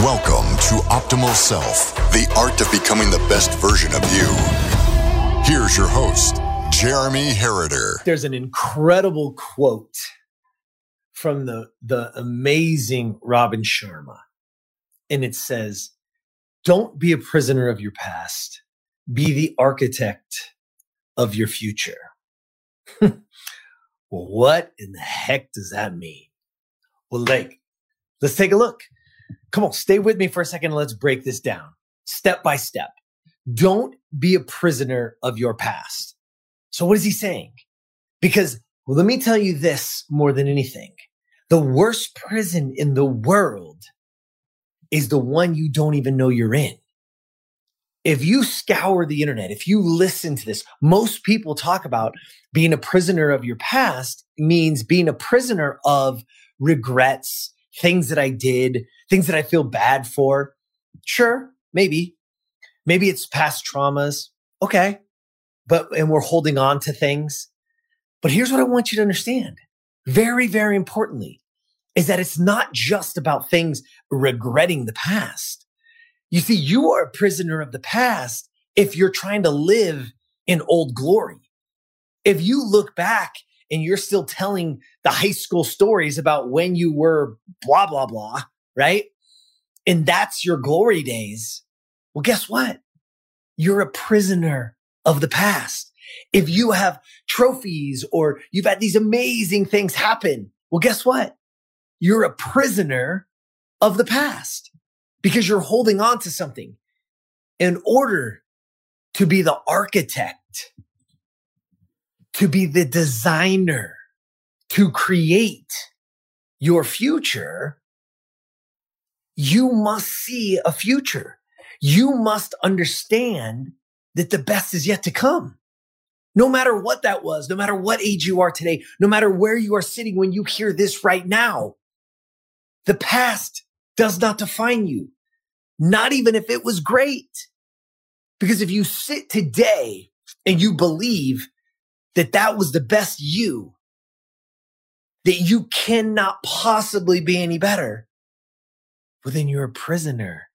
Welcome to Optimal Self, the art of becoming the best version of you. Here's your host, Jeremy Herriter. There's an incredible quote from the, the amazing Robin Sharma. And it says, Don't be a prisoner of your past, be the architect of your future. well, what in the heck does that mean? Well, like, let's take a look. Come on, stay with me for a second. let's break this down step by step. Don't be a prisoner of your past. So what is he saying? Because well, let me tell you this more than anything. The worst prison in the world is the one you don't even know you're in. If you scour the internet, if you listen to this, most people talk about being a prisoner of your past means being a prisoner of regrets, things that I did, things that I feel bad for. Sure, maybe. Maybe it's past traumas. Okay. But, and we're holding on to things. But here's what I want you to understand. Very, very importantly is that it's not just about things regretting the past. You see, you are a prisoner of the past if you're trying to live in old glory. If you look back and you're still telling the high school stories about when you were blah, blah, blah, right? And that's your glory days. Well, guess what? You're a prisoner of the past. If you have trophies or you've had these amazing things happen, well, guess what? You're a prisoner of the past because you're holding on to something in order to be the architect to be the designer, to create your future, you must see a future. You must understand that the best is yet to come. No matter what that was, no matter what age you are today, no matter where you are sitting when you hear this right now, the past does not define you. Not even if it was great. Because if you sit today and you believe that that was the best you, that you cannot possibly be any better, well, then you're a prisoner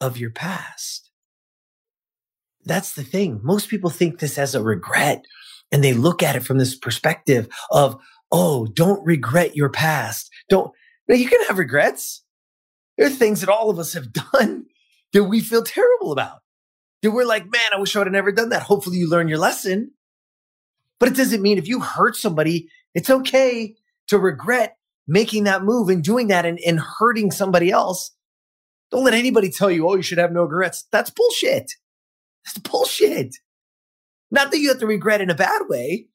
of your past. That's the thing. Most people think this as a regret and they look at it from this perspective of, oh, don't regret your past. Don't, now you can have regrets. There are things that all of us have done that we feel terrible about. That we're like, man, I wish I would have never done that. Hopefully you learn your lesson. But it doesn't mean if you hurt somebody, it's okay to regret making that move and doing that and, and hurting somebody else. Don't let anybody tell you, oh, you should have no regrets. That's bullshit. That's bullshit. Not that you have to regret in a bad way,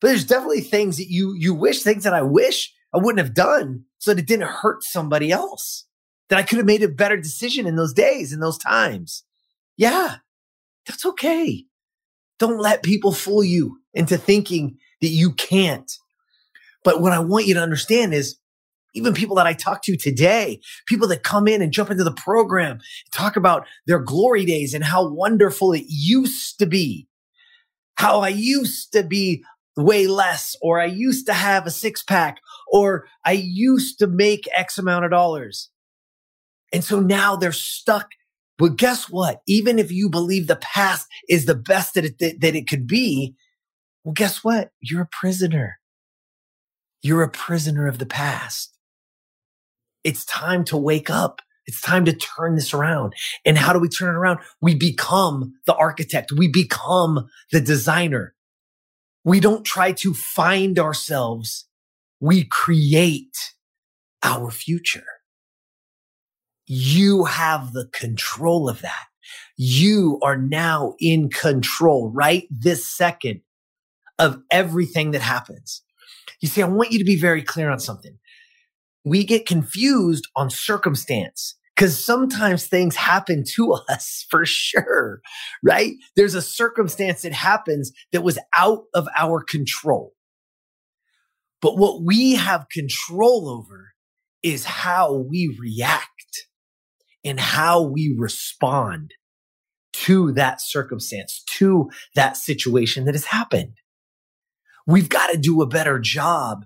but there's definitely things that you you wish, things that I wish I wouldn't have done so that it didn't hurt somebody else. That I could have made a better decision in those days, in those times. Yeah, that's okay. Don't let people fool you into thinking that you can't. But what I want you to understand is even people that I talk to today, people that come in and jump into the program, talk about their glory days and how wonderful it used to be. How I used to be way less, or I used to have a six pack, or I used to make X amount of dollars. And so now they're stuck. But guess what? Even if you believe the past is the best that it, that it could be, well, guess what? You're a prisoner. You're a prisoner of the past. It's time to wake up. It's time to turn this around. And how do we turn it around? We become the architect. We become the designer. We don't try to find ourselves. We create our future. You have the control of that. You are now in control right this second of everything that happens. You see, I want you to be very clear on something. We get confused on circumstance because sometimes things happen to us for sure, right? There's a circumstance that happens that was out of our control. But what we have control over is how we react and how we respond to that circumstance, to that situation that has happened. We've got to do a better job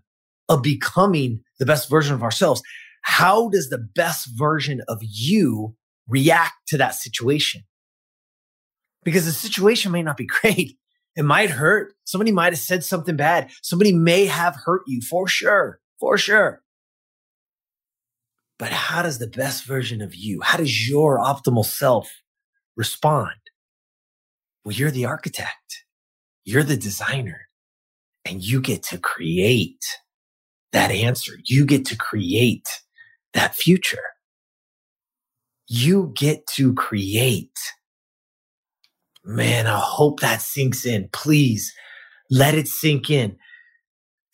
of becoming the best version of ourselves. how does the best version of you react to that situation? Because the situation may not be great. It might hurt. Somebody might have said something bad. Somebody may have hurt you for sure, for sure. But how does the best version of you, how does your optimal self respond? Well, you're the architect. You're the designer and you get to create that answer. You get to create that future. You get to create. Man, I hope that sinks in. Please let it sink in.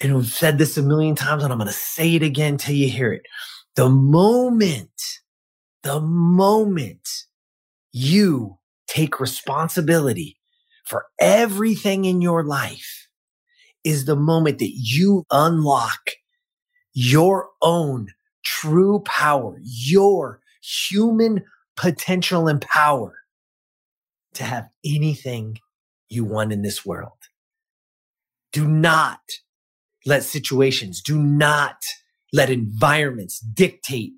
And we've said this a million times and I'm going to say it again till you hear it. The moment, the moment you take responsibility for everything in your life is the moment that you unlock your own true power, your human potential and power to have anything you want in this world. Do not let situations, do not let environments dictate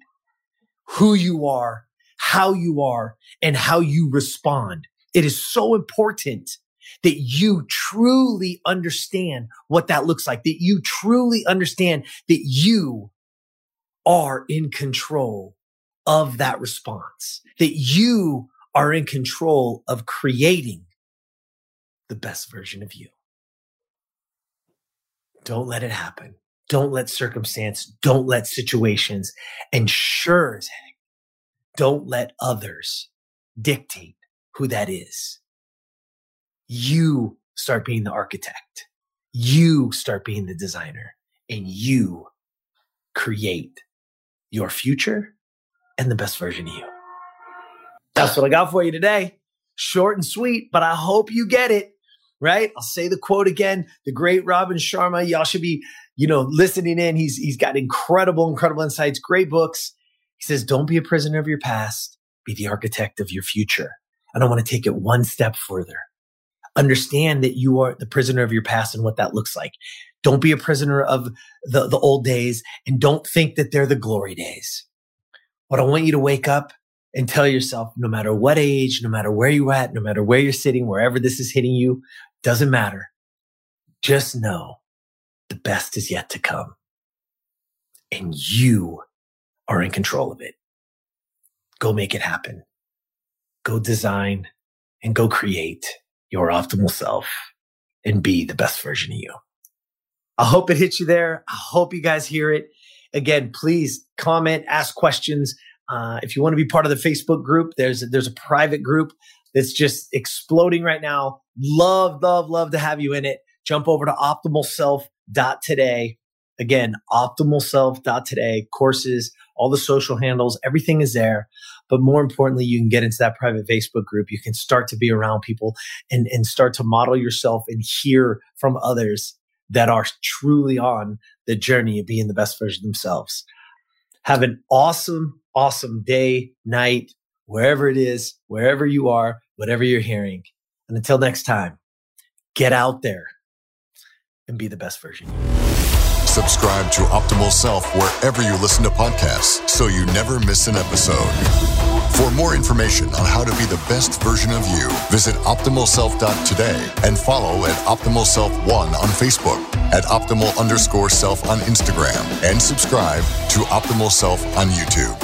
who you are, how you are, and how you respond. It is so important that you truly understand what that looks like, that you truly understand that you are in control of that response, that you are in control of creating the best version of you. Don't let it happen. Don't let circumstance, don't let situations, and sure as heck, don't let others dictate who that is. You start being the architect. You start being the designer and you create your future and the best version of you. That's what I got for you today. Short and sweet, but I hope you get it. Right? I'll say the quote again. The great Robin Sharma. Y'all should be, you know, listening in. He's he's got incredible, incredible insights, great books. He says, Don't be a prisoner of your past, be the architect of your future. And I want to take it one step further. Understand that you are the prisoner of your past and what that looks like. Don't be a prisoner of the, the old days and don't think that they're the glory days. What I want you to wake up and tell yourself, no matter what age, no matter where you're at, no matter where you're sitting, wherever this is hitting you, doesn't matter. Just know the best is yet to come and you are in control of it. Go make it happen. Go design and go create your optimal self and be the best version of you. I hope it hits you there. I hope you guys hear it. Again, please comment, ask questions. Uh, if you want to be part of the Facebook group, there's there's a private group that's just exploding right now. Love, love, love to have you in it. Jump over to optimalself.today. Again, optimalself.today, courses, all the social handles, everything is there. But more importantly, you can get into that private Facebook group. You can start to be around people and, and start to model yourself and hear from others that are truly on the journey of being the best version of themselves. Have an awesome, awesome day, night, wherever it is, wherever you are, whatever you're hearing. And until next time, get out there and be the best version. Subscribe to Optimal Self wherever you listen to podcasts so you never miss an episode. For more information on how to be the best version of you, visit optimalself.today and follow at Optimal Self One on Facebook, at Optimal underscore self on Instagram, and subscribe to Optimal Self on YouTube.